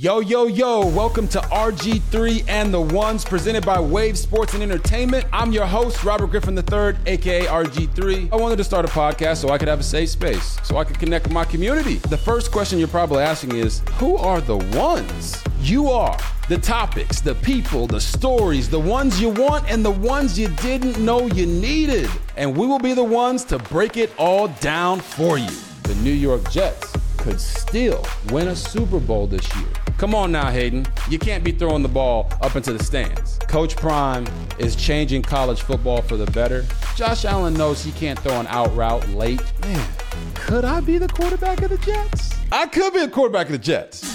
Yo, yo, yo, welcome to RG3 and the Ones presented by Wave Sports and Entertainment. I'm your host, Robert Griffin III, aka RG3. I wanted to start a podcast so I could have a safe space, so I could connect with my community. The first question you're probably asking is Who are the ones? You are the topics, the people, the stories, the ones you want, and the ones you didn't know you needed. And we will be the ones to break it all down for you. The New York Jets could still win a Super Bowl this year. Come on now, Hayden. You can't be throwing the ball up into the stands. Coach Prime is changing college football for the better. Josh Allen knows he can't throw an out route late. Man, could I be the quarterback of the Jets? I could be the quarterback of the Jets.